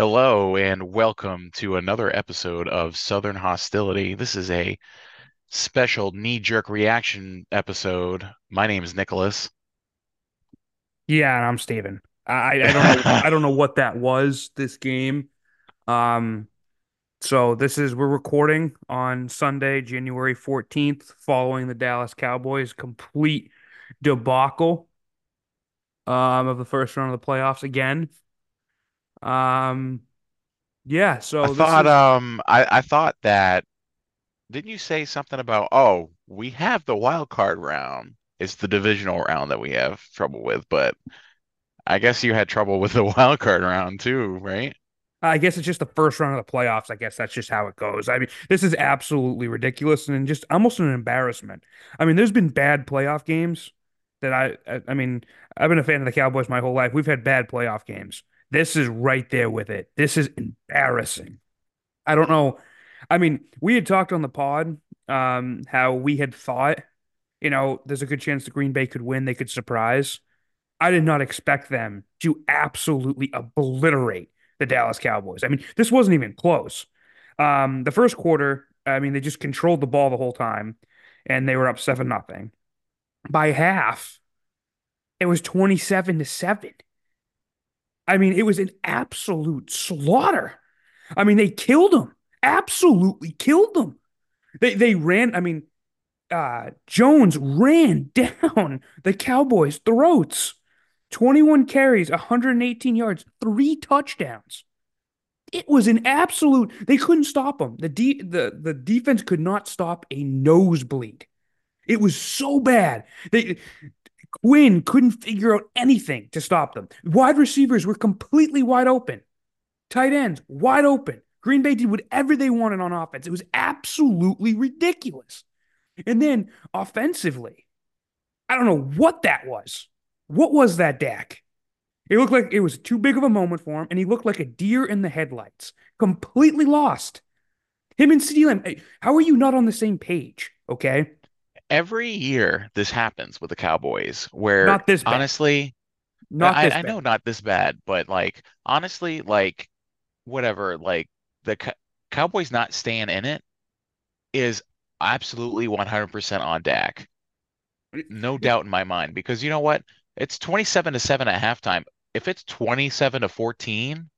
Hello and welcome to another episode of Southern Hostility. This is a special knee-jerk reaction episode. My name is Nicholas. Yeah, and I'm Stephen. I, I don't know I don't know what that was this game. Um so this is we're recording on Sunday, January 14th, following the Dallas Cowboys complete debacle um of the first round of the playoffs again. Um yeah, so I thought is um I, I thought that didn't you say something about oh we have the wild card round. It's the divisional round that we have trouble with, but I guess you had trouble with the wild card round too, right? I guess it's just the first round of the playoffs. I guess that's just how it goes. I mean, this is absolutely ridiculous and just almost an embarrassment. I mean, there's been bad playoff games that I, I, I mean, I've been a fan of the Cowboys my whole life. We've had bad playoff games. This is right there with it. This is embarrassing. I don't know. I mean, we had talked on the pod, um, how we had thought, you know, there's a good chance the Green Bay could win. They could surprise. I did not expect them to absolutely obliterate the Dallas Cowboys. I mean, this wasn't even close. Um, the first quarter, I mean, they just controlled the ball the whole time, and they were up seven nothing. By half, it was twenty seven to seven. I mean, it was an absolute slaughter. I mean, they killed them, absolutely killed them. They they ran. I mean, uh, Jones ran down the Cowboys' throats. 21 carries, 118 yards, three touchdowns. It was an absolute. They couldn't stop him. The de- the the defense could not stop a nosebleed. It was so bad. They Quinn couldn't figure out anything to stop them. Wide receivers were completely wide open. Tight ends wide open. Green Bay did whatever they wanted on offense. It was absolutely ridiculous. And then offensively, I don't know what that was. What was that, Dak? It looked like it was too big of a moment for him, and he looked like a deer in the headlights, completely lost. Him and CeeDee Lamb, how are you not on the same page? Okay. Every year this happens with the Cowboys where Not this bad. honestly Not I, this I know not this bad, but like honestly, like whatever, like the Co- Cowboys not staying in it is absolutely 100% on Dak. No doubt in my mind because you know what? It's 27 to 7 at halftime. If it's 27 to 14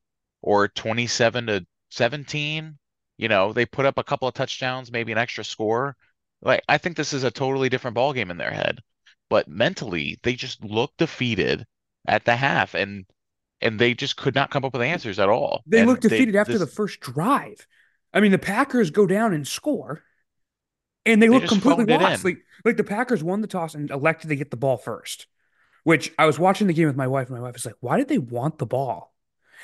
or 27 to 17, you know, they put up a couple of touchdowns, maybe an extra score. Like I think this is a totally different ball game in their head. But mentally, they just look defeated at the half and and they just could not come up with answers at all. They looked And they defeated after the first drive. I mean, the Packers go down and score, and they they look completely lost. Like, like the Packers won the toss and elected to get the ball first. Which I was watching the game with my wife, and my wife was like, "Why did they want the ball?"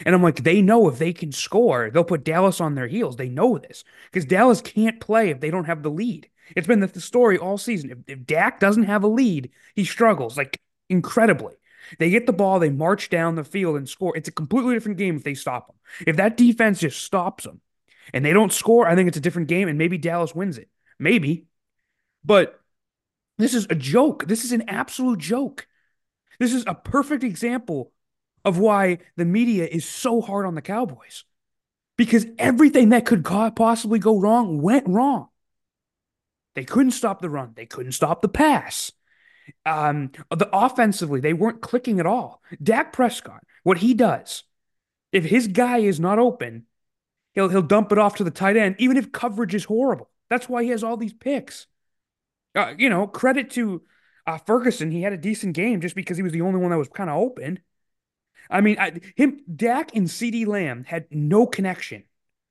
And I'm like, "They know if they can score, they'll put Dallas on their heels. They know this because Dallas can't play if they don't have the lead. It's been the, the story all season. If, if Dak doesn't have a lead, he struggles like incredibly. They get the ball, they march down the field and score. It's a completely different game if they stop them. If that defense just stops them and they don't score, I think it's a different game, and maybe Dallas wins it. Maybe, but this is a joke. This is an absolute joke. This is a perfect example of why the media is so hard on the Cowboys because everything that could possibly go wrong went wrong. They couldn't stop the run. They couldn't stop the pass. Um, the offensively, they weren't clicking at all. Dak Prescott, what he does, if his guy is not open, he'll he'll dump it off to the tight end, even if coverage is horrible. That's why he has all these picks. Uh, you know, credit to uh, Ferguson. He had a decent game just because he was the only one that was kind of open. I mean, I, him, Dak and CeeDee Lamb had no connection.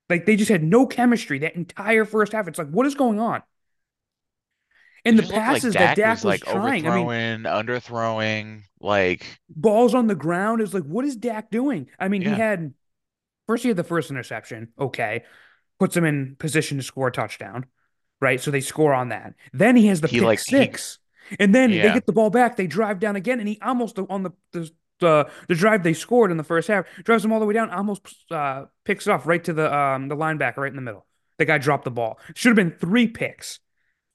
Like they just had no chemistry that entire first half. It's like, what is going on? And the looked like passes that Dak was Dak was like trying, I mean, overthrowing, underthrowing, like balls on the ground is like, what is Dak doing? I mean, he had first he had the first interception. Okay, puts him in position to score a touchdown, right? So they score on that. Then he has the He pick like he six, and then they get the ball back. They drive down again, and he almost on the the the, the drive they scored in the first half drives them all the way down. Almost uh, picks off right to the um the linebacker right in the middle. The guy dropped the ball. Should have been three picks.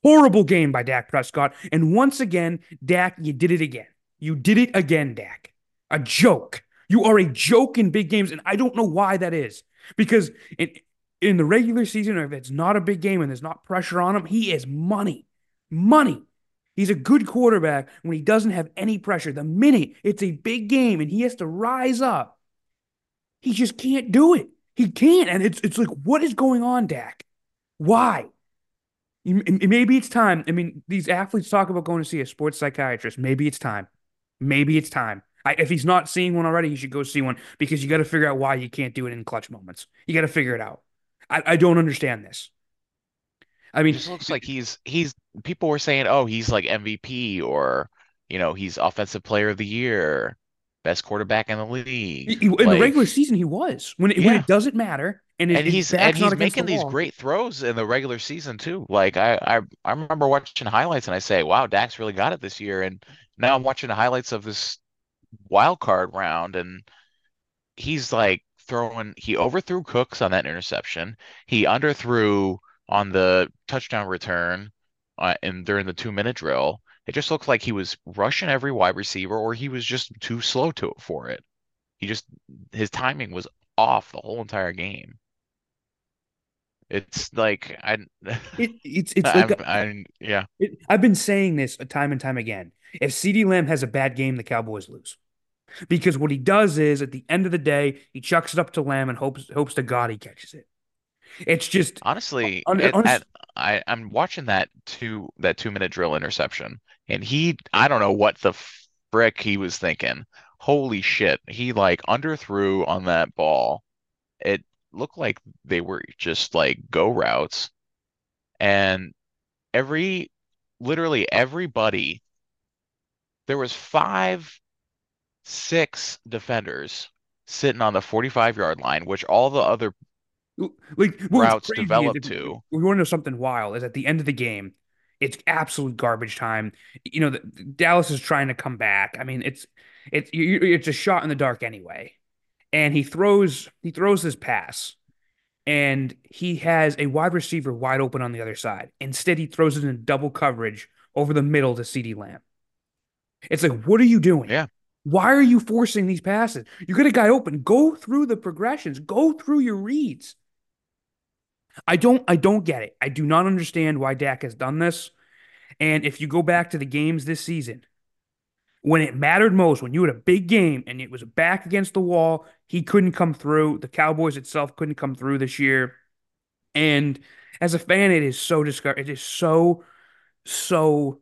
Horrible game by Dak Prescott. And once again, Dak, you did it again. You did it again, Dak. A joke. You are a joke in big games, and I don't know why that is. Because in in the regular season, or if it's not a big game and there's not pressure on him, he is money. Money. He's a good quarterback when he doesn't have any pressure. The minute it's a big game and he has to rise up, he just can't do it. He can't. And it's it's like, what is going on, Dak? Why? Maybe it's time. I mean, these athletes talk about going to see a sports psychiatrist. Maybe it's time. Maybe it's time. I, if he's not seeing one already, he should go see one because you got to figure out why you can't do it in clutch moments. You got to figure it out. I, I don't understand this. I mean, it looks like he's he's people were saying, oh, he's like MVP or you know he's offensive player of the year, best quarterback in the league. in like, the regular season, he was when it, yeah. when it doesn't matter. And, and he's and he's making these great throws in the regular season too. Like I, I I remember watching highlights and I say, wow, Dak's really got it this year. And now I'm watching the highlights of this wild card round, and he's like throwing. He overthrew Cooks on that interception. He underthrew on the touchdown return uh, and during the two minute drill. It just looked like he was rushing every wide receiver or he was just too slow to it for it. He just his timing was off the whole entire game. It's like I it, it's it's like a, I, yeah. It, I've been saying this time and time again. If CeeDee Lamb has a bad game, the Cowboys lose. Because what he does is at the end of the day, he chucks it up to Lamb and hopes hopes to God he catches it. It's just honestly, it, at, I I'm watching that two that two minute drill interception, and he I don't know what the frick he was thinking. Holy shit, he like underthrew on that ball. It looked like they were just like go routes, and every literally everybody there was five six defenders sitting on the 45 yard line, which all the other like routes developed to. We want to know something wild is at the end of the game, it's absolute garbage time. You know, the, Dallas is trying to come back. I mean, it's it's it's a shot in the dark anyway. And he throws he throws this pass, and he has a wide receiver wide open on the other side. Instead, he throws it in double coverage over the middle to CeeDee Lamb. It's like, what are you doing? Yeah. Why are you forcing these passes? You get a guy open. Go through the progressions. Go through your reads. I don't I don't get it. I do not understand why Dak has done this. And if you go back to the games this season, when it mattered most, when you had a big game and it was back against the wall, he couldn't come through. The Cowboys itself couldn't come through this year. And as a fan, it is so discouraging. It is so, so,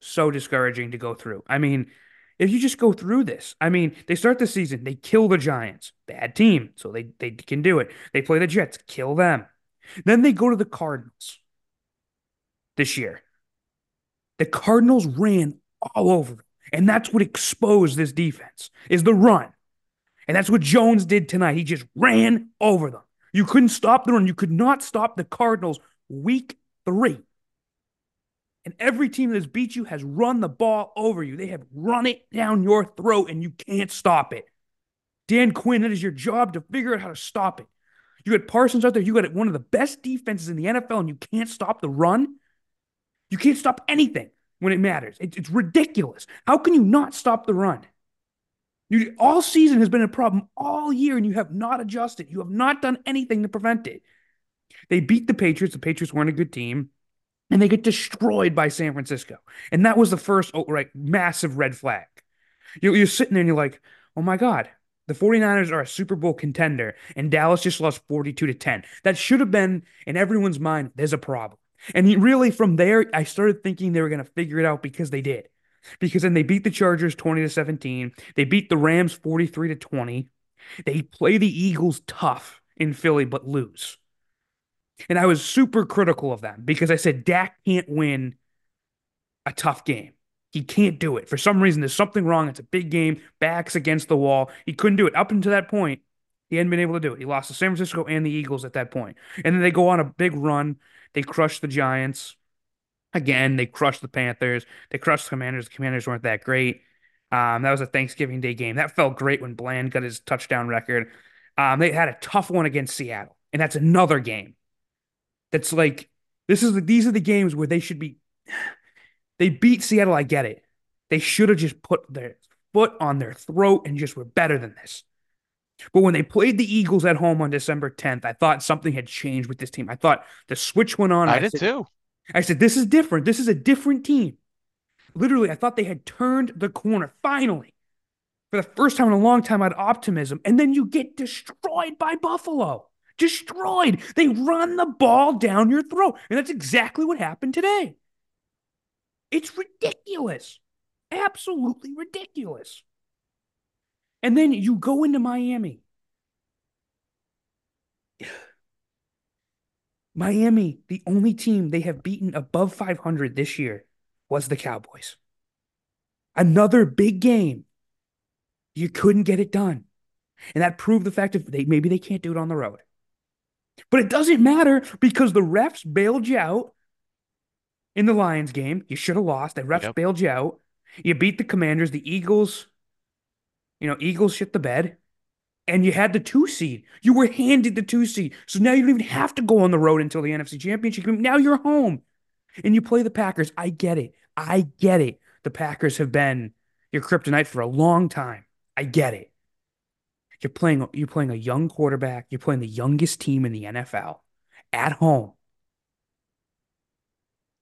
so discouraging to go through. I mean, if you just go through this, I mean, they start the season, they kill the Giants, bad team, so they they can do it. They play the Jets, kill them. Then they go to the Cardinals this year. The Cardinals ran all over them. And that's what exposed this defense is the run. And that's what Jones did tonight. He just ran over them. You couldn't stop the run. You could not stop the Cardinals week three. And every team that's beat you has run the ball over you. They have run it down your throat and you can't stop it. Dan Quinn, it is your job to figure out how to stop it. You got Parsons out there. You got one of the best defenses in the NFL, and you can't stop the run. You can't stop anything when it matters. It, it's ridiculous. How can you not stop the run? You, all season has been a problem all year, and you have not adjusted. You have not done anything to prevent it. They beat the Patriots. The Patriots weren't a good team, and they get destroyed by San Francisco. And that was the first oh, right massive red flag. You're, you're sitting there and you're like, oh my God, the 49ers are a Super Bowl contender, and Dallas just lost 42 to 10. That should have been in everyone's mind, there's a problem. And he, really, from there, I started thinking they were going to figure it out because they did. Because then they beat the Chargers 20 to 17. They beat the Rams 43 to 20. They play the Eagles tough in Philly, but lose. And I was super critical of them because I said Dak can't win a tough game. He can't do it. For some reason, there's something wrong. It's a big game, backs against the wall. He couldn't do it. Up until that point, he hadn't been able to do it. He lost to San Francisco and the Eagles at that point. And then they go on a big run. They crush the Giants. Again, they crush the Panthers. They crush the Commanders. The Commanders weren't that great. Um, that was a Thanksgiving Day game. That felt great when Bland got his touchdown record. Um, they had a tough one against Seattle, and that's another game. That's like this is the, these are the games where they should be they beat Seattle. I get it. They should have just put their foot on their throat and just were better than this. But when they played the Eagles at home on December 10th, I thought something had changed with this team. I thought the switch went on. I, I did said, too. I said, this is different. This is a different team. Literally, I thought they had turned the corner finally. For the first time in a long time, I had optimism. And then you get destroyed by Buffalo. Destroyed. They run the ball down your throat. And that's exactly what happened today. It's ridiculous. Absolutely ridiculous. And then you go into Miami. Miami, the only team they have beaten above 500 this year was the Cowboys. Another big game. You couldn't get it done. And that proved the fact that they, maybe they can't do it on the road. But it doesn't matter because the refs bailed you out in the Lions game. You should have lost. The refs yep. bailed you out. You beat the Commanders. The Eagles, you know, Eagles shit the bed. And you had the two seed. You were handed the two seed. So now you don't even have to go on the road until the NFC Championship. game. Now you're home and you play the Packers. I get it. I get it. The Packers have been your kryptonite for a long time. I get it. You're playing you're playing a young quarterback. You're playing the youngest team in the NFL at home.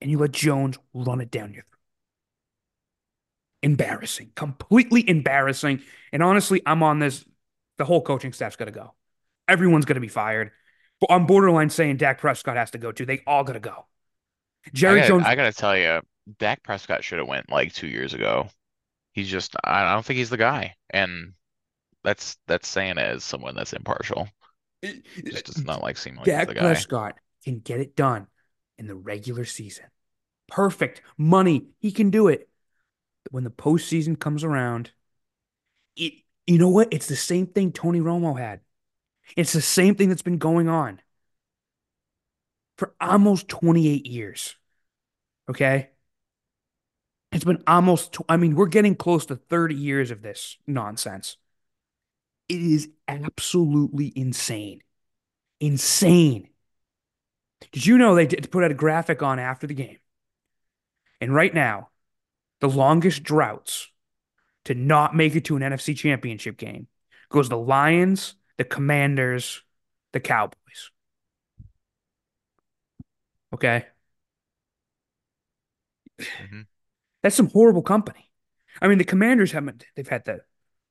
And you let Jones run it down your throat. Embarrassing. Completely embarrassing. And honestly, I'm on this. The whole coaching staff's got to go. Everyone's going to be fired. But I'm borderline saying Dak Prescott has to go too. They all got to go. Jerry I gotta, Jones. I got to tell you, Dak Prescott should have went like two years ago. He's just I don't think he's the guy, and that's that's saying it as someone that's impartial. It just does not like seem like Dak the guy. Prescott can get it done in the regular season. Perfect money, he can do it. But when the postseason comes around, it you know what? It's the same thing Tony Romo had. It's the same thing that's been going on for almost 28 years. Okay? It's been almost, I mean, we're getting close to 30 years of this nonsense. It is absolutely insane. Insane. Did you know they did put out a graphic on after the game? And right now, the longest droughts to not make it to an NFC championship game goes the Lions, the Commanders, the Cowboys. Okay. Mm-hmm. That's some horrible company. I mean, the Commanders haven't. They've had the.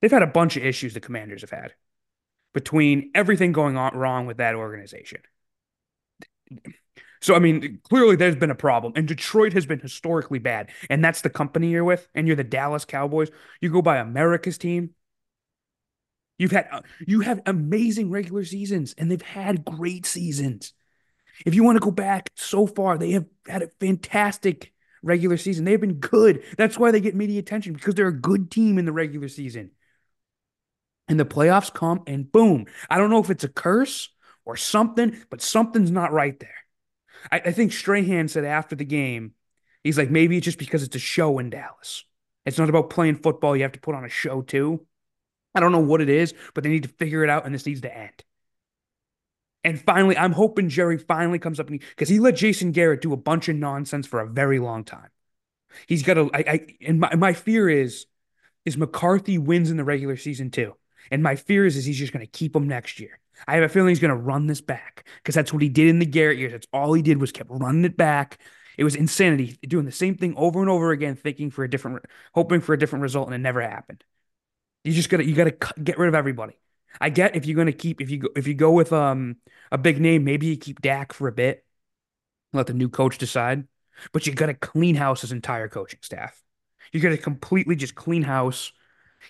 They've had a bunch of issues. The Commanders have had between everything going on wrong with that organization. So I mean, clearly there's been a problem, and Detroit has been historically bad, and that's the company you're with, and you're the Dallas Cowboys. You go by America's team. You've had uh, you have amazing regular seasons, and they've had great seasons. If you want to go back so far, they have had a fantastic regular season. They've been good. That's why they get media attention because they're a good team in the regular season. And the playoffs come and boom. I don't know if it's a curse or something, but something's not right there. I, I think Strahan said after the game, he's like, maybe it's just because it's a show in Dallas. It's not about playing football. You have to put on a show too. I don't know what it is, but they need to figure it out and this needs to end. And finally, I'm hoping Jerry finally comes up because he let Jason Garrett do a bunch of nonsense for a very long time. He's got a, I, I, and my, my fear is, is McCarthy wins in the regular season too. And my fear is, is he's just going to keep him next year. I have a feeling he's going to run this back because that's what he did in the Garrett years. That's all he did was kept running it back. It was insanity, doing the same thing over and over again, thinking for a different, hoping for a different result, and it never happened. You just gotta, you gotta get rid of everybody. I get if you're going to keep if you go if you go with um a big name, maybe you keep Dak for a bit, let the new coach decide. But you got to clean house his entire coaching staff. You got to completely just clean house.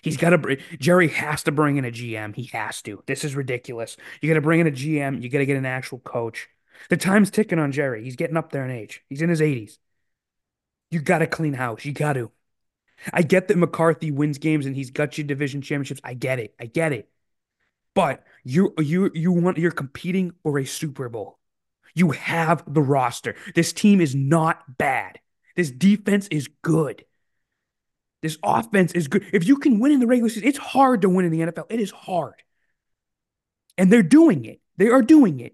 He's got to Jerry has to bring in a GM. He has to. This is ridiculous. You got to bring in a GM. You got to get an actual coach. The time's ticking on Jerry. He's getting up there in age. He's in his 80s. You got to clean house. You got to. I get that McCarthy wins games and he's got you division championships. I get it. I get it. But you you you want you're competing for a Super Bowl. You have the roster. This team is not bad. This defense is good. This offense is good. If you can win in the regular season, it's hard to win in the NFL. It is hard. And they're doing it. They are doing it.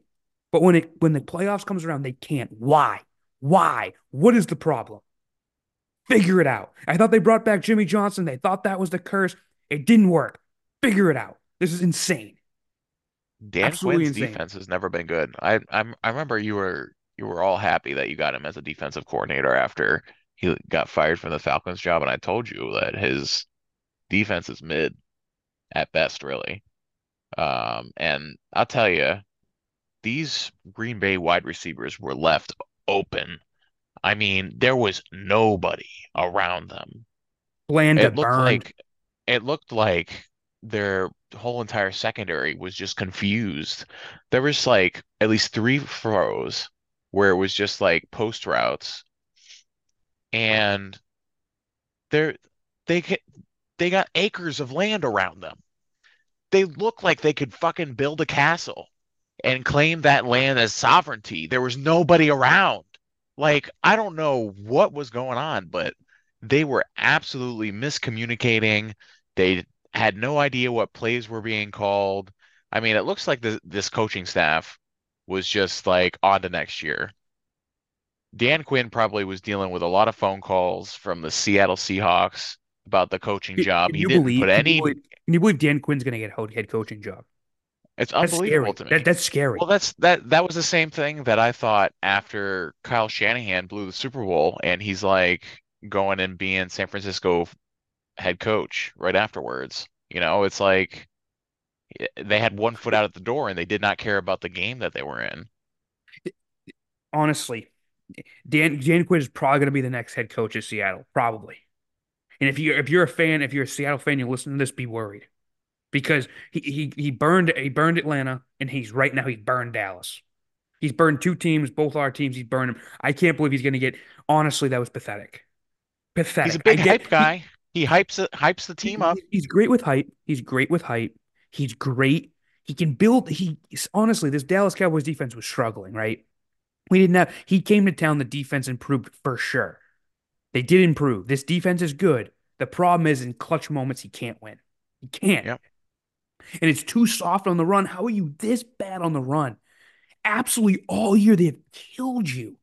But when it when the playoffs comes around, they can't. Why? Why? What is the problem? Figure it out. I thought they brought back Jimmy Johnson. They thought that was the curse. It didn't work. Figure it out. This is insane. Dan Absolutely Quinn's insane. defense has never been good. I I'm, I remember you were you were all happy that you got him as a defensive coordinator after he got fired from the Falcons job, and I told you that his defense is mid at best, really. Um, and I'll tell you, these Green Bay wide receivers were left open. I mean, there was nobody around them. Bland It looked burned. like it looked like their whole entire secondary was just confused. There was like at least three throws where it was just like post routes, and they're they they got acres of land around them. They look like they could fucking build a castle and claim that land as sovereignty. There was nobody around. Like, I don't know what was going on, but they were absolutely miscommunicating. They had no idea what plays were being called. I mean, it looks like the, this coaching staff was just like on to next year. Dan Quinn probably was dealing with a lot of phone calls from the Seattle Seahawks about the coaching Can job. He you didn't believe? put Can you any, believe? Can you believe Dan Quinn's going to get a head coaching job? it's That's unbelievable scary. to That me. that's scary. Well, that's that that was the same thing that I thought after Kyle Shanahan blew the Super Bowl and he's like going and being San Francisco head coach right afterwards. You know, it's like eh, they had one foot out at the door and they did not care about the game that they were in. Honestly, Dan Dan Quinn is probably going to be the next head coach of Seattle, probably. And if you if you're a fan, if you're a Seattle fan, you listen to this, be worried because he he he burned he burned Atlanta, and he's right now he's burned Dallas. He's burned two teams, both our teams. He's burned them. I can't believe he's going to get. Honestly, that was pathetic. Pathetic. He's a big get hype guy. He hypes it, hypes the team up. he's great with hype. He's great with hype. He's great. He can build. He honestly, this Dallas Cowboys defense was struggling, right? We didn't have. He came to town. The defense improved for sure. They did improve. This defense is good. The problem is in clutch moments he can't win. He can't, Yep. and it's too soft on the run. How are you this bad on the run? Absolutely, all year they have killed you.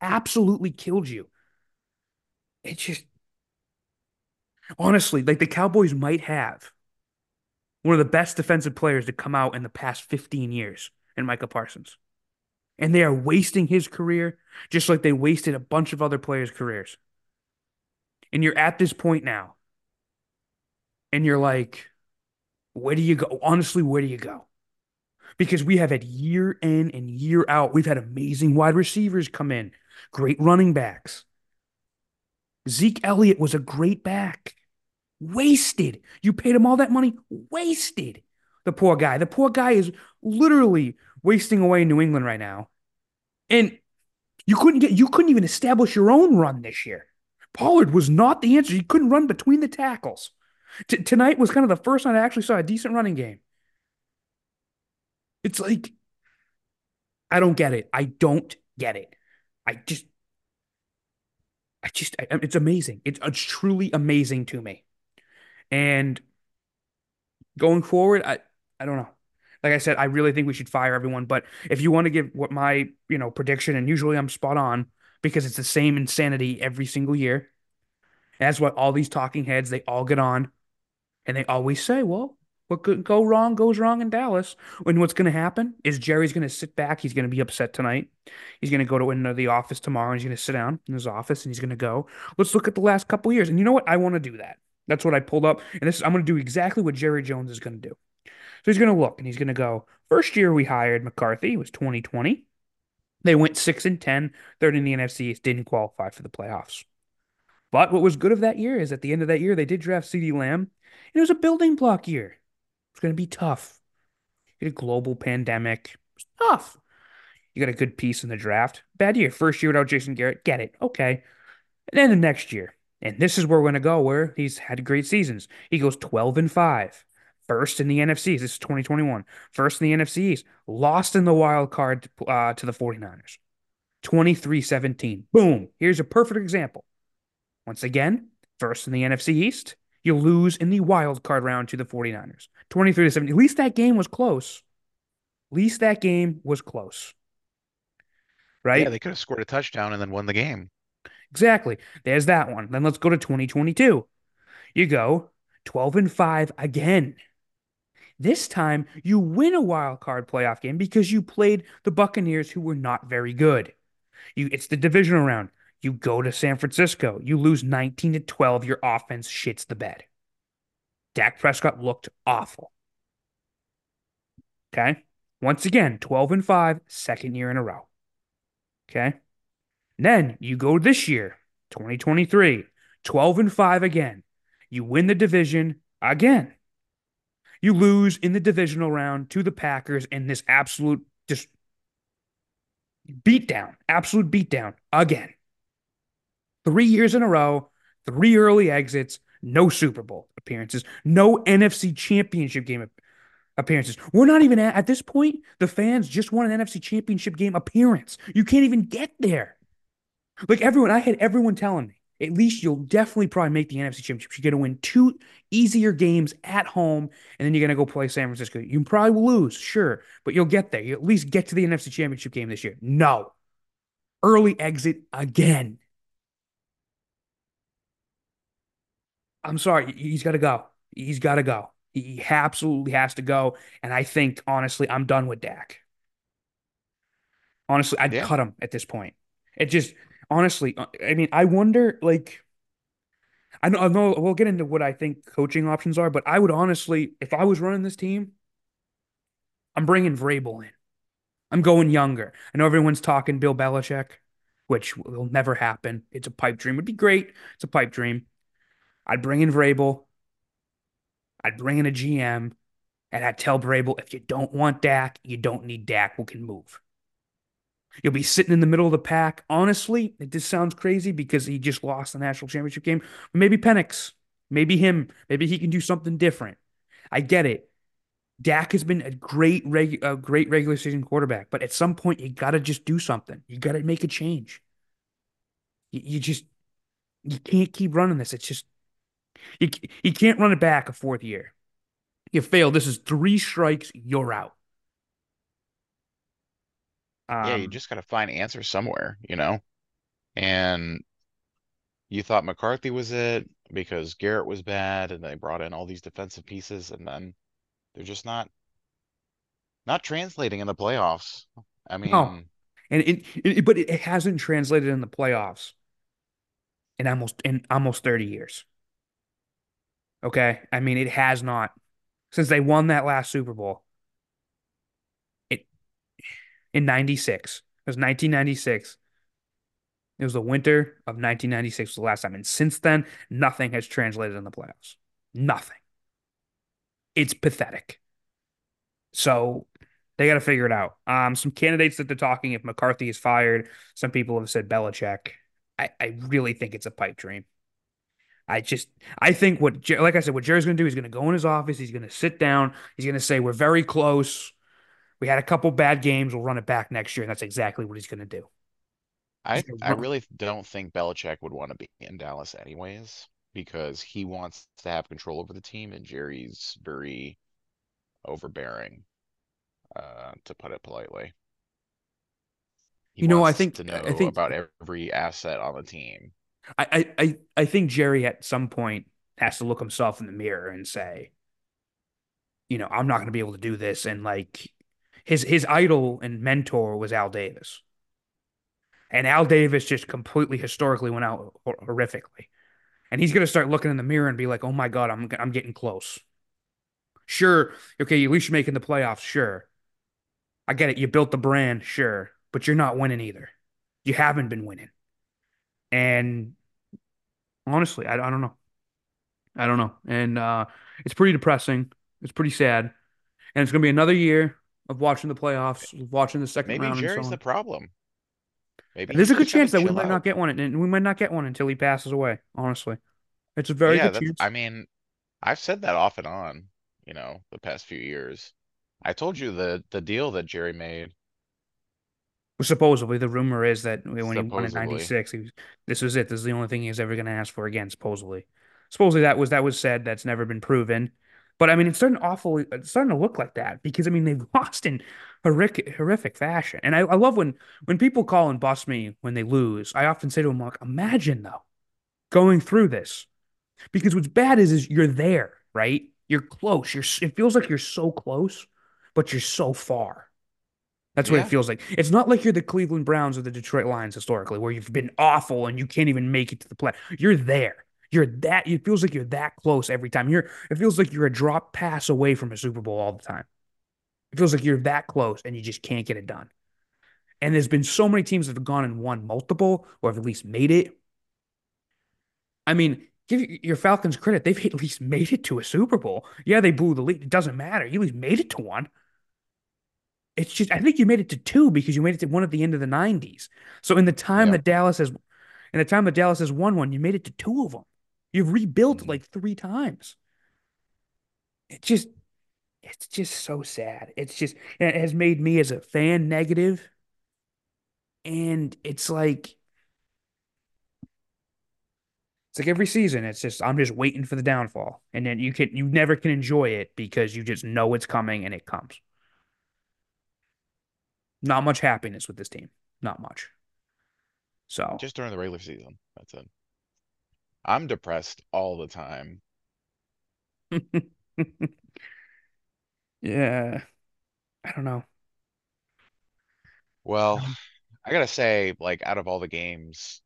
Absolutely killed you. It's just honestly like the Cowboys might have one of the best defensive players to come out in the past 15 years in Micah Parsons. And they are wasting his career just like they wasted a bunch of other players' careers. And you're at this point now, and you're like, where do you go? Honestly, where do you go? Because we have had year in and year out, we've had amazing wide receivers come in, great running backs. Zeke Elliott was a great back. Wasted. You paid him all that money, wasted. The poor guy. The poor guy is literally wasting away in New England right now. And you couldn't get you couldn't even establish your own run this year. Pollard was not the answer. He couldn't run between the tackles. T- tonight was kind of the first time I actually saw a decent running game. It's like I don't get it. I don't get it. I just I just I, it's amazing. It's, it's truly amazing to me. And going forward, I I don't know. Like I said, I really think we should fire everyone. But if you want to give what my you know prediction, and usually I'm spot on because it's the same insanity every single year. That's what all these talking heads they all get on and they always say, well. What could go wrong goes wrong in Dallas. And what's going to happen is Jerry's going to sit back. He's going to be upset tonight. He's going to go to into the office tomorrow. And he's going to sit down in his office and he's going to go, let's look at the last couple years. And you know what? I want to do that. That's what I pulled up. And this I'm going to do exactly what Jerry Jones is going to do. So he's going to look and he's going to go, first year we hired McCarthy was 2020. They went 6 and 10, third in the NFC, didn't qualify for the playoffs. But what was good of that year is at the end of that year, they did draft CeeDee Lamb. It was a building block year. It's going to be tough. You get a global pandemic. It's tough. You got a good piece in the draft. Bad year. First year without Jason Garrett. Get it. Okay. And then the next year. And this is where we're going to go, where he's had great seasons. He goes 12 and 5. First in the NFC. This is 2021. First in the NFC East. Lost in the wild card uh, to the 49ers. 23 17. Boom. Here's a perfect example. Once again, first in the NFC East. You lose in the wild card round to the 49ers. 23 to 17. At least that game was close. At least that game was close. Right? Yeah, they could have scored a touchdown and then won the game. Exactly. There's that one. Then let's go to 2022. You go 12 and 5 again. This time you win a wild card playoff game because you played the Buccaneers who were not very good. You it's the divisional round. You go to San Francisco. You lose 19 to 12. Your offense shits the bed. Dak Prescott looked awful. Okay? Once again, 12 and 5, second year in a row. Okay? Then you go this year, 2023, 12 and 5 again. You win the division again. You lose in the divisional round to the Packers in this absolute just beatdown, absolute beatdown again. Three years in a row, three early exits, no Super Bowl appearances, no NFC Championship game appearances. We're not even at, at this point, the fans just want an NFC Championship game appearance. You can't even get there. Like everyone, I had everyone telling me, at least you'll definitely probably make the NFC Championship. You're going to win two easier games at home, and then you're going to go play San Francisco. You probably will lose, sure, but you'll get there. You at least get to the NFC Championship game this year. No. Early exit again. I'm sorry. He's got to go. He's got to go. He absolutely has to go. And I think, honestly, I'm done with Dak. Honestly, I'd Yeah. cut him at this point. It just, honestly, uh, I mean, I wonder, like, I know, I know we'll get into what I think coaching options are, but I would honestly, if I was running this team, I'm bringing Vrabel in. I'm going younger. I know everyone's talking Bill Belichick, which will never happen. It's a pipe dream. It would be great. It's a pipe dream. I'd bring in Vrabel. I'd bring in a GM, and I'd tell Vrabel, if you don't want Dak, you don't need Dak. We can move. You'll be sitting in the middle of the pack. Honestly, it just sounds crazy because he just lost the national championship game. Maybe Penix, maybe him, maybe he can do something different. I get it. Dak has been a great reg- a great regular season quarterback, but at some point you got to just do something. You got to make a change. You, you just you can't keep running this. It's just you you can't run it back a fourth year. You fail. This is three strikes. You're out. Yeah, you Um, just got to find answers somewhere, you know? And you thought McCarthy was it because Garrett was bad and they brought in all these defensive pieces and then they're just not not translating in the playoffs. I no, mean, and it, it but it hasn't translated in the playoffs in almost in almost 30 years. Okay. I mean, it has not since they won that last Super Bowl in 96. It was 1996. It was the winter of 1996 was the last time. And since then, nothing has translated in the playoffs. Nothing. It's pathetic. So they got to figure it out. Um, some candidates that they're talking if McCarthy is fired, some people have said Belichick. I, I really think it's a pipe dream. I just, I think what, like I said, what Jerry's going to do, he's going to go in his office, he's going to sit down, he's going to say, We're very close. We had a couple bad games. We'll run it back next year. And that's exactly what he's going to do. I I really don't think Belichick would want to be in Dallas anyways because he wants to have control over the team and Jerry's very overbearing, uh, to put it politely. He You know, I think, to I think, about every asset on the team. I, I, I think Jerry at some point has to look himself in the mirror and say, you know, I'm not going to be able to do this. And like his his idol and mentor was Al Davis, and Al Davis just completely historically went out horrifically. And he's going to start looking in the mirror and be like, "Oh my God, I'm I'm getting close." Sure, okay, at least you're making the playoffs. Sure, I get it. You built the brand, sure, but you're not winning either. You haven't been winning. And honestly, I, I don't know. I don't know. And uh, it's pretty depressing. It's pretty sad. And it's going to be another year of watching the playoffs, of watching the second Maybe round, so Jerry's the problem. Maybe there's a good just got to chance that we might not get one, and we might not get one until he passes away. Honestly, it's a very Yeah, good chance. I mean, I've said that off and on, you know, the past few years. I told you the the deal that Jerry made, Supposedly, the rumor is that when he won in '96, he was, this was it. This is the only thing he was ever going to ask for again. Supposedly, supposedly that was that was said. That's never been proven. But I mean, it's starting awful. It's starting to look like that because I mean they've lost in horrific, horrific fashion. And I, I love when when people call and bust me when they lose. I often say to them, like, imagine though going through this because what's bad is is you're there, right? You're close. You're. It feels like you're so close, but you're so far. That's what it feels like. It's not like you're the Cleveland Browns or the Detroit Lions historically, where you've been awful and you can't even make it to the play. You're there. You're that. It feels like you're that close every time. You're. It feels like you're a drop pass away from a Super Bowl all the time. It feels like you're that close and you just can't get it done. And there's been so many teams that have gone and won multiple or have at least made it. I mean, give your Falcons credit. They've at least made it to a Super Bowl. Yeah, they blew the lead. It doesn't matter. You at least made it to one. It's just, I think you made it to two because you made it to one at the end of the 90s. So in the time Yep. that Dallas has, in the time that Dallas has won one, you made it to two of them. You've rebuilt Mhm. like three times. It just, it's just so sad. It's just, it has made me as a fan negative. negative, and it's like, it's like every season, it's just I'm just waiting for the downfall, and then you can you never can enjoy it because you just know it's coming and it comes. Not much happiness with this team. Not much. So Just during the regular season. That's it. I'm depressed all the time. yeah, I don't know. Well, Um, I gotta say, like, out of all the games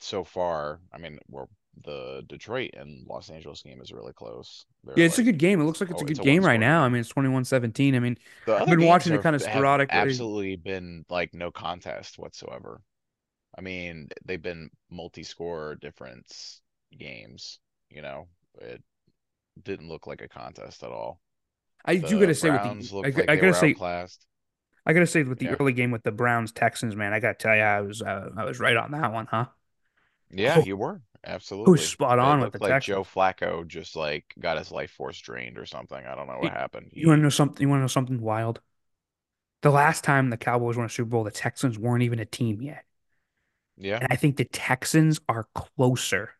so far, I mean, we're the Detroit and Los Angeles game is really close. They're Yeah, it's a like, good game. It looks like it's oh, a it's good a game right now. I game. mean, it's 21-17. I mean, The I've other been games watching it are kind of have sporadically. absolutely been like no contest whatsoever. I mean, they've been multi-score difference games, you know. It didn't look like a contest at all. I do gotta say with the I, like I gotta say outclassed. I gotta say with the Yeah. early game with the Browns Texans, man, I gotta tell you, I was uh, I was right on that one, huh? Yeah, Oh, you were. Absolutely. spot It on with the like Joe Flacco just like got his life force drained or something. I don't know You, what happened. you want to know something? You want to know something wild? The last time the Cowboys won a Super Bowl, the Texans weren't even a team yet. Yeah, And I think the Texans are closer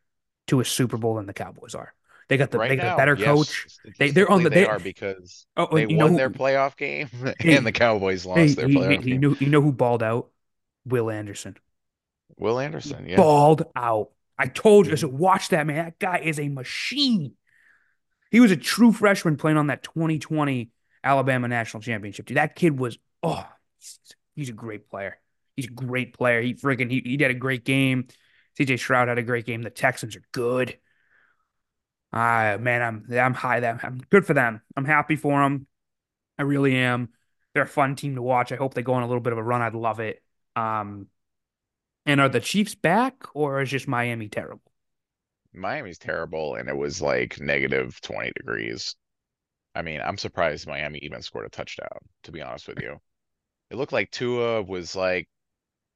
to a Super Bowl than the Cowboys are. They got the right they got a now, better yes, coach. They they're on the they they are because oh, oh they you know won their playoff game and the Cowboys lost their hey, hey playoff you game. know you know who balled out? Will Anderson. Will Anderson, yeah. balled out. I told you, I said, watch that man. That guy is a machine. He was a true freshman playing on that 2020 Alabama national championship team. That kid was, oh, he's, he's a great player. He's a great player. He freaking he, he had a great game. CJ Stroud had a great game. The Texans are good. Ah, man, I'm I'm high them. I'm good for them. I'm happy for them. I really am. They're a fun team to watch. I hope they go on a little bit of a run. I'd love it. Um, and are the Chiefs back or is just Miami terrible? Miami's terrible, and it was like negative 20 degrees. I mean, I'm surprised Miami even scored a touchdown, to be honest with you. It looked like Tua was like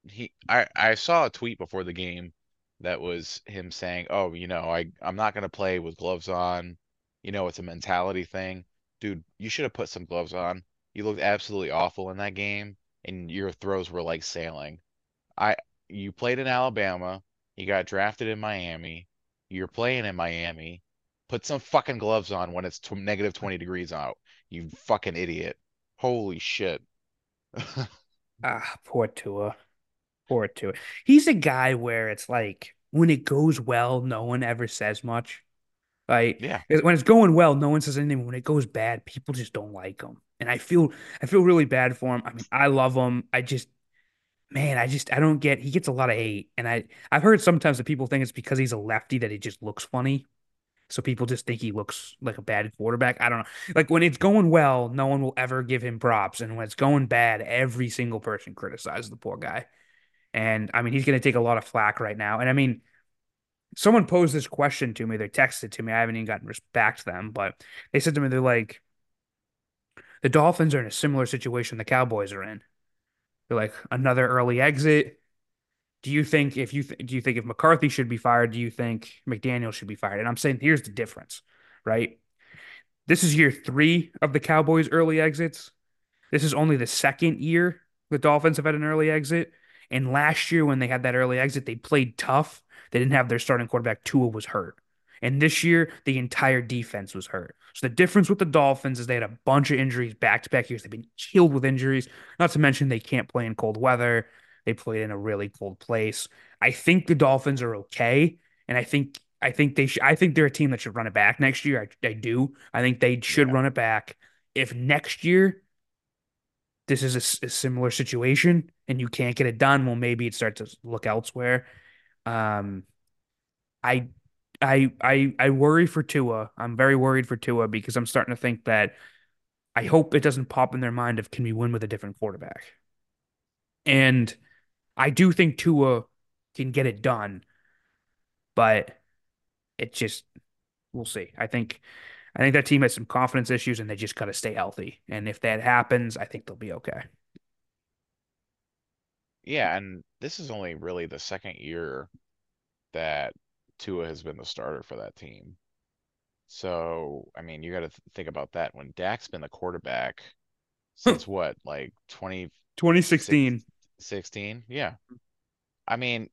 he I I saw a tweet before the game that was him saying, "Oh, you know, I I'm not gonna play with gloves on. You know, it's a mentality thing." Dude, you should have put some gloves on. You looked absolutely awful in that game, and your throws were like sailing. I you played in Alabama, you got drafted in Miami, you're playing in Miami. Put some fucking gloves on when it's tw negative 20 degrees out. You fucking idiot. Holy shit. Ah, poor Tua. Poor Tua. He's a guy where it's like when it goes well, no one ever says much. Right? Yeah. When it's going well, no one says anything. When it goes bad, people just don't like him. And I feel I feel really bad for him. I mean, I love him. I just man, I just I don't get he gets a lot of hate. And I I've heard sometimes that people think it's because he's a lefty that he just looks funny. So people just think he looks like a bad quarterback. I don't know. Like when it's going well, no one will ever give him props. And when it's going bad, every single person criticizes the poor guy. And I mean, he's going to take a lot of flack right now. And I mean, someone posed this question to me. They texted to me. I haven't even gotten back to them, but they said to me, they're like, the Dolphins are in a similar situation the Cowboys are in. They're like another early exit. Do you think if you th- do you think if McCarthy should be fired? Do you think McDaniel should be fired? And I'm saying here's the difference, right? This is year three of the Cowboys' early exits. This is only the second year the Dolphins have had an early exit. And last year, when they had that early exit, they played tough. They didn't have their starting quarterback. Tua was hurt. And this year, the entire defense was hurt. So the difference with the Dolphins is they had a bunch of injuries back to back years. They've been killed with injuries. Not to mention they can't play in cold weather. They played in a really cold place. I think the Dolphins are okay, and I think I think they should. I think they're a team that should run it back next year. I, I do. I think they should Yeah. run it back. If next year this is a, a similar situation and you can't get it done, well, maybe it starts to look elsewhere. Um, I, I, I, I worry for Tua. I'm very worried for Tua because I'm starting to think that I hope it doesn't pop in their mind of can we win with a different quarterback. And I do think Tua can get it done, but it just we'll see. I think I think that team has some confidence issues and they just got to stay healthy. And if that happens, I think they'll be okay. Yeah, and this is only really the second year that Tua has been the starter for that team. So, I mean, you got to th think about that. When Dak's been the quarterback hmm. since what, like 2016? 2016. Yeah. I mean,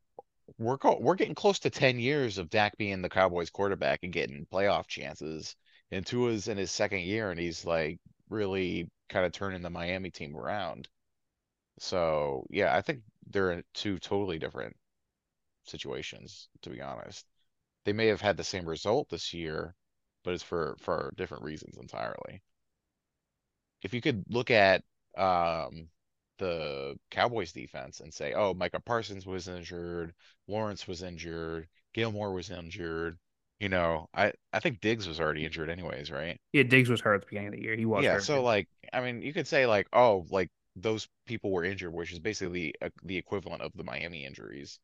we're go we're getting close to 10 years of Dak being the Cowboys quarterback and getting playoff chances. And Tua's in his second year and he's like really kind of turning the Miami team around. So, yeah, I think they're in two totally different situations, to be honest. They may have had the same result this year, but it's for for different reasons entirely. If you could look at um the Cowboys defense and say, oh, Micah Parsons was injured, Lawrence was injured, Gilmore was injured, you know, I I think Diggs was already injured anyways, right? Yeah, Diggs was hurt at the beginning of the year. He was Yeah, hurt. so like, I mean, you could say like, oh, like those people were injured, which is basically uh, the equivalent of the Miami injuries.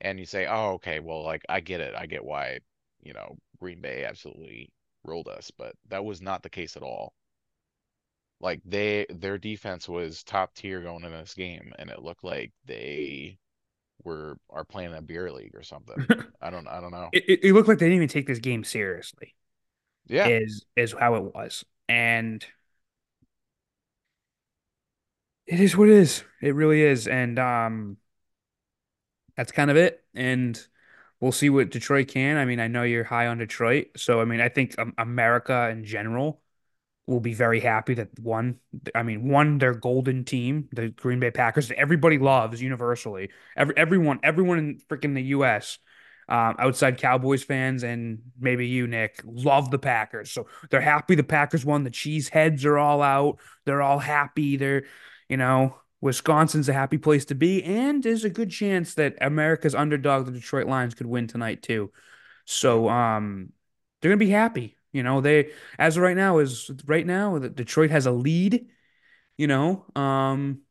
And you say, oh, okay, well, like I get it. I get why, you know, Green Bay absolutely rolled us, but that was not the case at all. Like they their defense was top tier going in this game, and it looked like they were are playing a beer league or something. I don't I don't know. It, it, it looked like they didn't even take this game seriously. Yeah. Is is how it was, and it is what it is. It really is, and um, that's kind of it. And we'll see what Detroit can. I mean, I know you're high on Detroit, so I mean, I think um, America in general will be very happy that one, I mean, one, their golden team, the Green Bay Packers, that everybody loves universally. Every, everyone, everyone in freaking the US, um, outside Cowboys fans and maybe you, Nick, love the Packers. So they're happy the Packers won. The cheese heads are all out. They're all happy. They're, you know, Wisconsin's a happy place to be. And there's a good chance that America's underdog, the Detroit Lions, could win tonight too. So um, they're gonna be happy. You know, they as of right now is right now that Detroit has a lead. You know, um,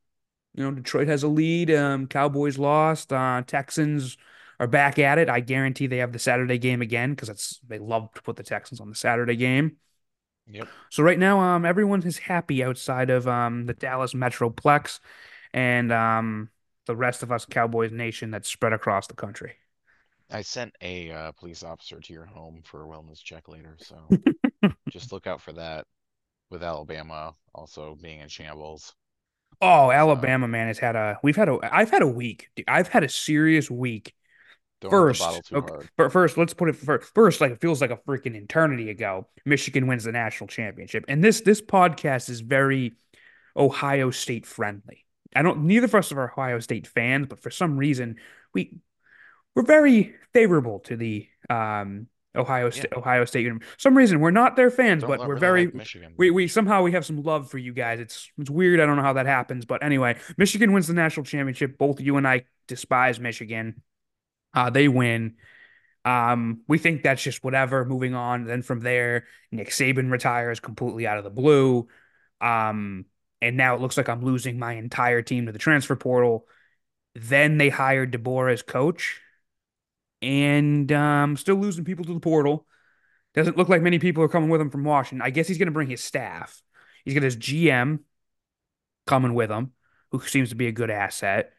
you know Detroit has a lead. Um, Cowboys lost. Uh, Texans are back at it. I guarantee they have the Saturday game again because it's they love to put the Texans on the Saturday game. Yep. So right now, um, everyone is happy outside of um the Dallas Metroplex and um the rest of us Cowboys Nation that's spread across the country. I sent a uh, police officer to your home for a wellness check later, so just look out for that with Alabama also being in shambles. Oh, So Alabama man has had a we've had a I've had a week. I've had a serious week. Don't First, bottle too okay, hard. but first let's put it first. First, like it feels like a freaking eternity ago. Michigan wins the national championship, and this this podcast is very Ohio State friendly. I don't. Neither of us are Ohio State fans, but for some reason we we're very favorable to the um Ohio Yeah, State Ohio State. Some reason we're not their fans, don't but we're really very like Michigan. we we somehow we have some love for you guys. It's it's weird. I don't know how that happens, but anyway, Michigan wins the national championship. Both you and I despise Michigan. Uh, they win. Um, we think that's just whatever. Moving on. Then from there, Nick Saban retires completely out of the blue. Um, and now it looks like I'm losing my entire team to the transfer portal. Then they hired DeBoer as coach, and um, still losing people to the portal. Doesn't look like many people are coming with him from Washington. I guess he's going to bring his staff. He's got his GM coming with him, who seems to be a good asset.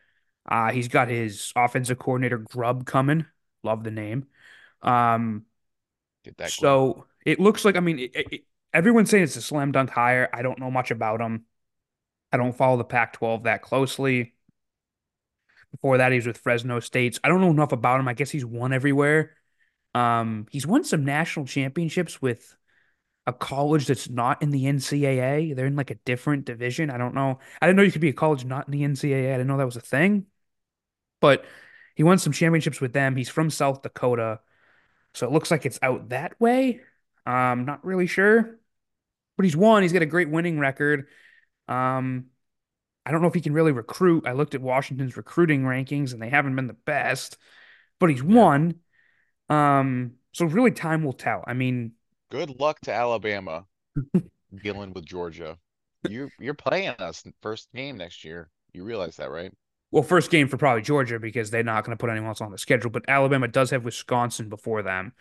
Uh, he's got his offensive coordinator Grubb coming. Love the name. Um, Get that so it looks like I mean, it, it, everyone's saying it's a slam dunk hire. I don't know much about him. I don't follow the Pac-12 that closely. Before that, he was with Fresno States. I don't know enough about him. I guess he's won everywhere. Um, he's won some national championships with a college that's not in the NCAA. They're in like a different division. I don't know. I didn't know you could be a college not in the NCAA. I didn't know that was a thing. But he won some championships with them. He's from South Dakota, so it looks like it's out that way. Um, not really sure, but he's won. He's got a great winning record. Um, I don't know if he can really recruit. I looked at Washington's recruiting rankings, and they haven't been the best, but he's won. Um, so really, time will tell. I mean, Good luck to Alabama dealing with Georgia. You you're playing us first game next year. You realize that, right? well, first game for probably Georgia because they're not going to put anyone else on the schedule. But Alabama does have Wisconsin before them,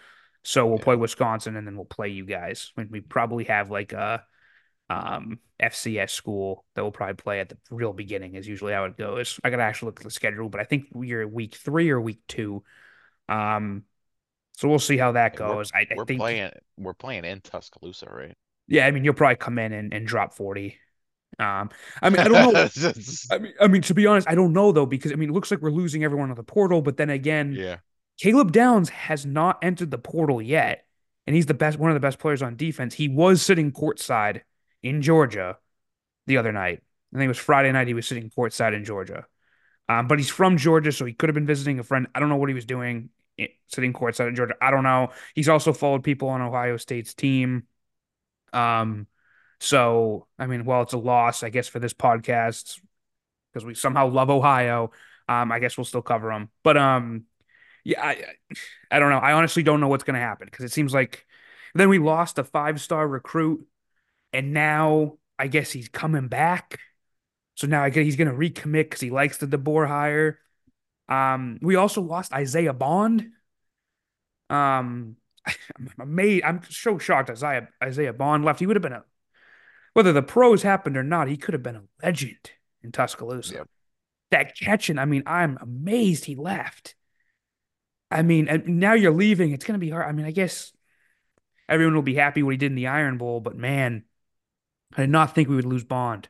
so we'll play Wisconsin, and then we'll play you guys. When we probably have like a um, FCS school that will probably play at the real beginning is usually how it goes. I gotta actually look at the schedule, but I think we're week three or week two. Um, so we'll see how that And we're goes. I, I we're think, playing we're playing in Tuscaloosa, right? yeah, I mean, you'll probably come in and, and drop 40. Um, I mean, I don't know. I mean, I mean, to be honest, I don't know though, because I mean, it looks like we're losing everyone on the portal, but then again, Yeah. Caleb Downs has not entered the portal yet, and he's the best, one of the best players on defense. He was sitting courtside in Georgia the other night. I think it was Friday night. He was sitting courtside in Georgia. Um, but he's from Georgia, so he could have been visiting a friend. I don't know what he was doing sitting courtside in Georgia. I don't know. He's also followed people on Ohio State's team. Um, so I mean, while it's a loss, I guess for this podcast because we somehow love Ohio. Um, I guess we'll still cover them. But um, yeah, I, I don't know. I honestly don't know what's going to happen because it seems like then we lost a five star recruit, and now I guess he's coming back. So now I guess he's going to recommit because he likes the DeBoer hire. Um, we also lost Isaiah Bond. Um, I'm amazed. I'm so shocked Isaiah Isaiah Bond left. He would have been a whether the pros happened or not. He could have been a legend in Tuscaloosa. Yep. That catching. I mean, I'm amazed he left. I mean, and now you're leaving. It's going to be hard. I mean, I guess everyone will be happy what he did in the Iron Bowl, but man, I did not think we would lose Bond.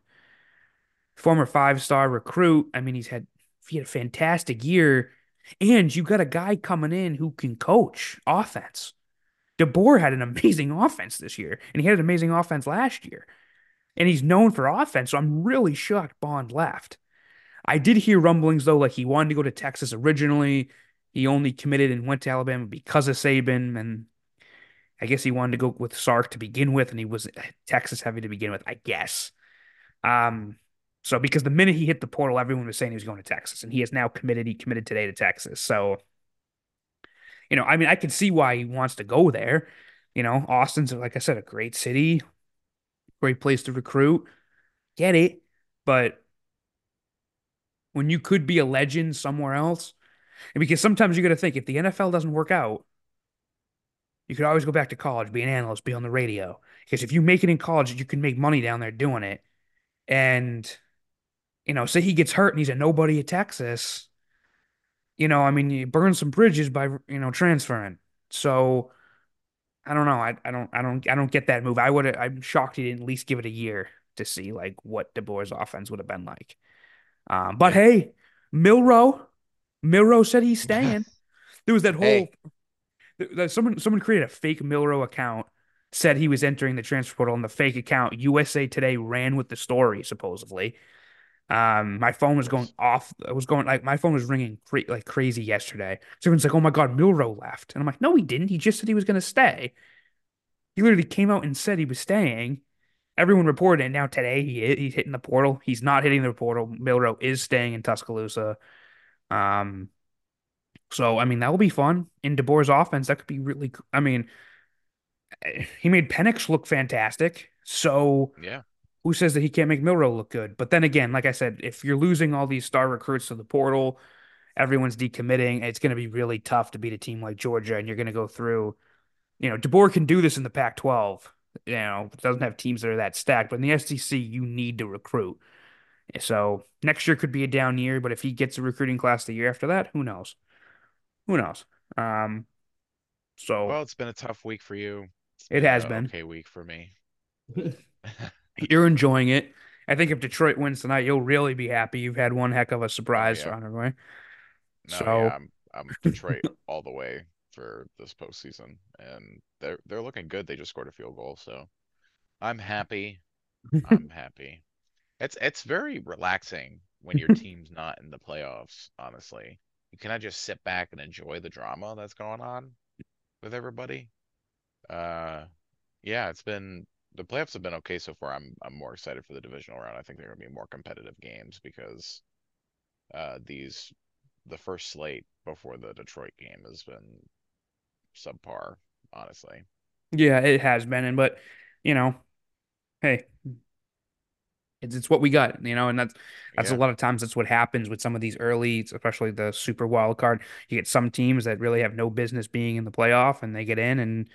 Former five star recruit. I mean, he's had he had a fantastic year, and you got a guy coming in who can coach offense. DeBoer had an amazing offense this year, and he had an amazing offense last year, and he's known for offense. So I'm really shocked Bond left. I did hear rumblings though, like he wanted to go to Texas originally. He only committed and went to Alabama because of Saban, and I guess he wanted to go with Sark to begin with, and he was Texas heavy to begin with, I guess. Um, so because the minute he hit the portal, everyone was saying he was going to Texas, and he has now committed. He committed today to Texas. So, you know, I mean, I can see why he wants to go there. You know, Austin's like I said, a great city, great place to recruit. Get it, but when you could be a legend somewhere else, and because sometimes you got to think if the NFL doesn't work out, you could always go back to college, be an analyst, be on the radio. Because if you make it in college, you can make money down there doing it. And you know, say he gets hurt and he's a nobody at Texas, you know, I mean, you burn some bridges by, you know, transferring. So I don't know. I, I don't I don't I don't get that move. I would have I'm shocked he didn't at least give it a year to see like what DeBoer's offense would have been like. Um, but hey, Milroe, Milroe said he's staying. There was that whole Hey, that someone someone created a fake Milroe account, said he was entering the transfer portal, and the fake account USA Today ran with the story supposedly. Um, my phone was going off. It was going like my phone was ringing cra like crazy yesterday. So everyone's like, "Oh my God, Milroe left," and I'm like, "No, he didn't. He just said he was going to stay. He literally came out and said he was staying." Everyone reported it. Now today he he's hitting the portal. He's not hitting the portal. Milroe is staying in Tuscaloosa. Um, so I mean that will be fun in DeBoer's offense. That could be really. I mean, he made Penix look fantastic. So Yeah. Who says that he can't make Milroe look good? But then again, like I said, if you're losing all these star recruits to the portal, everyone's decommitting. It's going to be really tough to beat a team like Georgia, and you're going to go through. You know, DeBoer can do this in the Pac-12. You know, it doesn't have teams that are that stacked, but in the SEC, you need to recruit. So next year could be a down year, but if he gets a recruiting class the year after that, who knows? Who knows? Um, so Well, it's been a tough week for you. It's it been has been. okay week for me. You're enjoying it. I think if Detroit wins tonight, you'll really be happy. You've had one heck of a Oh surprise yeah. on the way. No, yeah, So I'm I'm Detroit all the way for this postseason, and they're they're looking good. They just scored a field goal, so I'm happy. I'm happy. It's it's very relaxing when your team's not in the playoffs, honestly. You of just sit back and enjoy the drama that's going on with everybody. Uh, yeah, it's been the playoffs have been okay so far. I'm I'm more excited for the divisional round. I think they're gonna be more competitive games because uh these the first slate before the Detroit game has been subpar, honestly. Yeah, it has been, and but you know, hey, it's it's what we got, you know, and that's that's a lot of times that's what happens with some of these early, especially the super wild card. You get some teams that really have no business being in the playoff, and they get in, and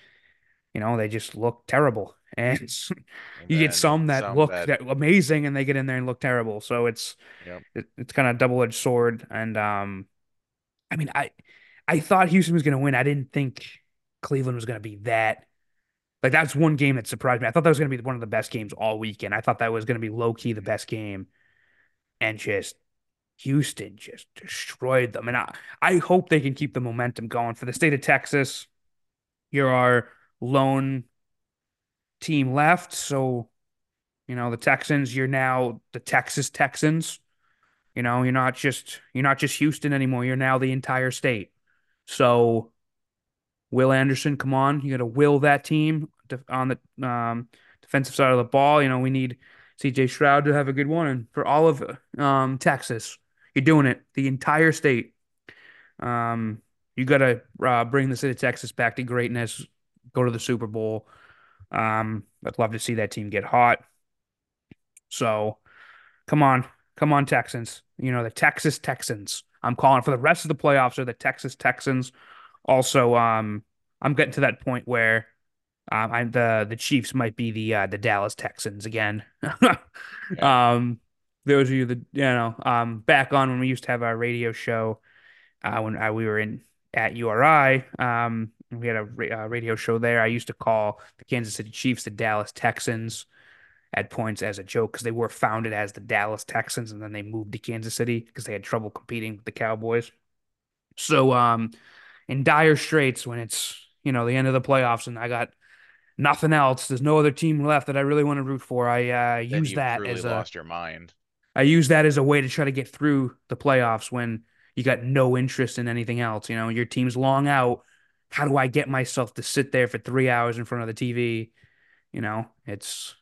you know they just look terrible. And you get some that some look that amazing, and they get in there and look terrible. So it's yep. it, it's kind of double-edged sword. And um, I mean, I I thought Houston was going to win. I didn't think Cleveland was going to be that. Like that's one game that surprised me. I thought that was going to be one of the best games all weekend. I thought that was going to be low key the Mhm. best game, and just Houston just destroyed them. And I I hope they can keep the momentum going for the state of Texas. You're our lone team left, so you know the Texans. You're now the Texas Texans. You know you're not just you're not just Houston anymore. You're now the entire state. So Will Anderson, come on, you got to will that team on the um, defensive side of the ball. You know, we need CJ Stroud to have a good one, and for all of um, Texas, you're doing it. The entire state. Um, you got to uh, bring the state of Texas back to greatness. Go to the Super Bowl. Um, I'd love to see that team get hot. So come on, come on, Texans. You know the Texas Texans. I'm calling for the rest of the playoffs are the Texas Texans. Also, um, I'm getting to that point where um, I'm the the Chiefs might be the uh, the Dallas Texans again. Yeah. um, those of you that you know, um, back on when we used to have our radio show, uh, when uh, we were in at URI, um, we had a ra- uh, radio show there. I used to call the Kansas City Chiefs the Dallas Texans at points as a joke because they were founded as the Dallas Texans and then they moved to Kansas City because they had trouble competing with the Cowboys. So, um, in dire straits when it's, you know, the end of the playoffs and I got nothing else. There's no other team left that I really want to root for. I uh, use that as a lost your mind. I use that as a way to try to get through the playoffs when you got no interest in anything else. You know, your team's long out. How do I get myself to sit there for three hours in front of the TV? You know, it's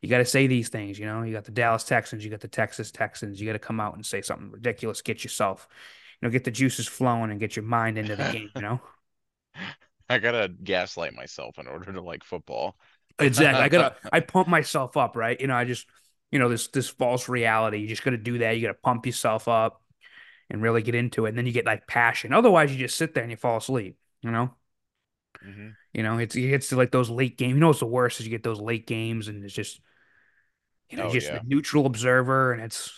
you got to say these things. You know, you got the Dallas Texans, you got the Texas Texans. You got to come out and say something ridiculous. Get yourself, you know, get the juices flowing and get your mind into the game. You know. I gotta gaslight myself in order to like football. Exactly. I gotta I pump myself up, right? You know, I just you know, this this false reality. You just gotta do that. You gotta pump yourself up and really get into it. And then you get like passion. Otherwise you just sit there and you fall asleep, you know? hmm You know, it's it gets to like those late games. You know it's the worst is you get those late games and it's just you know, Oh just yeah. neutral observer and it's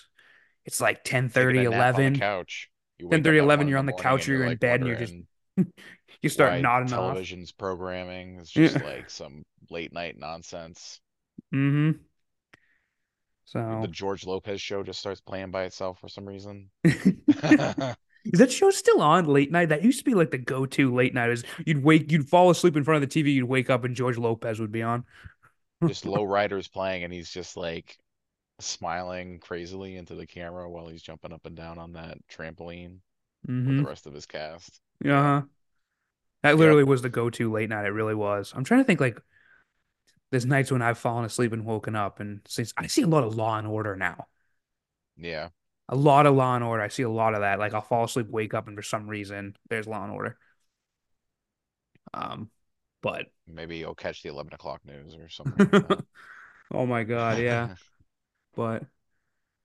it's like ten thirty, a nap on the 11, couch. 10 30, 11, you're on the couch or you're you're in bed and you're just you start nodding off. television's programming is just Yeah. like some late night nonsense. Mm-hmm. So the George Lopez show just starts playing by itself for some reason. Is that show still on late night? That used to be like the go-to late night. Is you'd wake, you'd fall asleep in front of the TV, you'd wake up, and George Lopez would be on. Just low riders playing and he's just like smiling crazily into the camera while he's jumping up and down on that trampoline with the Mm-hmm. rest of his cast. Yeah. Uh-huh. That Yep. literally was the go-to late night. It really was. I'm trying to think like there's nights when I've fallen asleep and woken up, and since I see a lot of Law and Order now, Yeah. A lot of Law and Order. I see a lot of that. Like I'll fall asleep, wake up, and for some reason there's Law and Order. Um, but Maybe you'll catch the 11 o'clock news or something like oh my God, yeah. But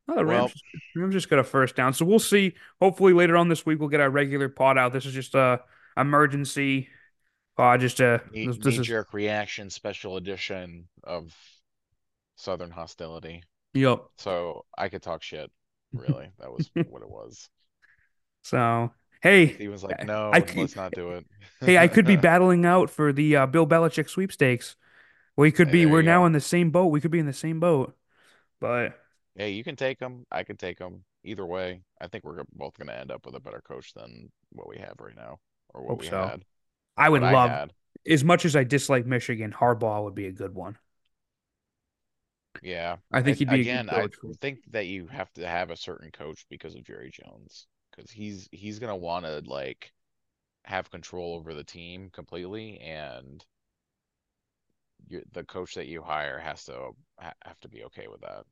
Oh, the Well, just, Rams just got a first down. So we'll see. Hopefully later on this week we'll get our regular pod out. This is just a emergency pod. Just a knee this, this is reaction special edition of Southern Hostility. yep. So I could talk shit, really. That was what it was. So hey, he was like, no, could, let's not do it. hey I could be battling out for the uh, Bill Belichick sweepstakes. We could Hey, be. We're now go. in the same boat. We could be in the same boat. But Hey, you can take them. I can take them. Either way, I think we're both going to end up with a better coach than what we have right now or what we so. had. I would what I love, had. as much as I dislike Michigan, Harbaugh would be a good one. Yeah. I think he'd be again, I think that you have to have a certain coach because of Jerry Jones, because he's he's gonna want to like have control over the team completely, and you, the coach that you hire has to have to be okay with that.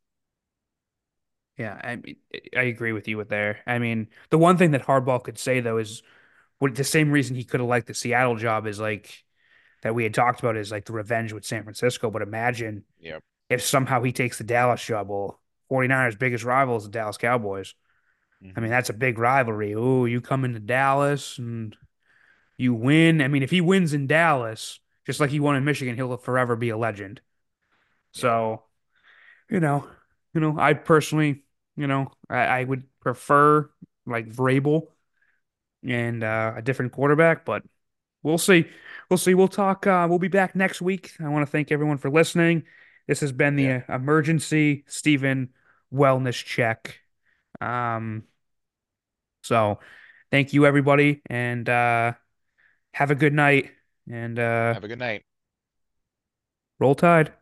Yeah, I mean, I agree with you with there. I mean, the one thing that Harbaugh could say though is what the same reason he could have liked the Seattle job is like that we had talked about is like the revenge with San Francisco. But imagine Yep. If somehow he takes the Dallas job. Well, 49ers' biggest rival is the Dallas Cowboys. I mean, that's a big rivalry. Oh, you come into Dallas and you win. I mean, if he wins in Dallas, just like he won in Michigan, he'll forever be a legend. So, you know, you know, I personally, you know, I, I would prefer like Vrabel and uh, a different quarterback, but we'll see. We'll see. We'll talk. Uh, we'll be back next week. I want to thank everyone for listening. This has been the Yeah. emergency Stephen wellness check. Um, so thank you everybody and uh have a good night and uh Have a good night. roll tide.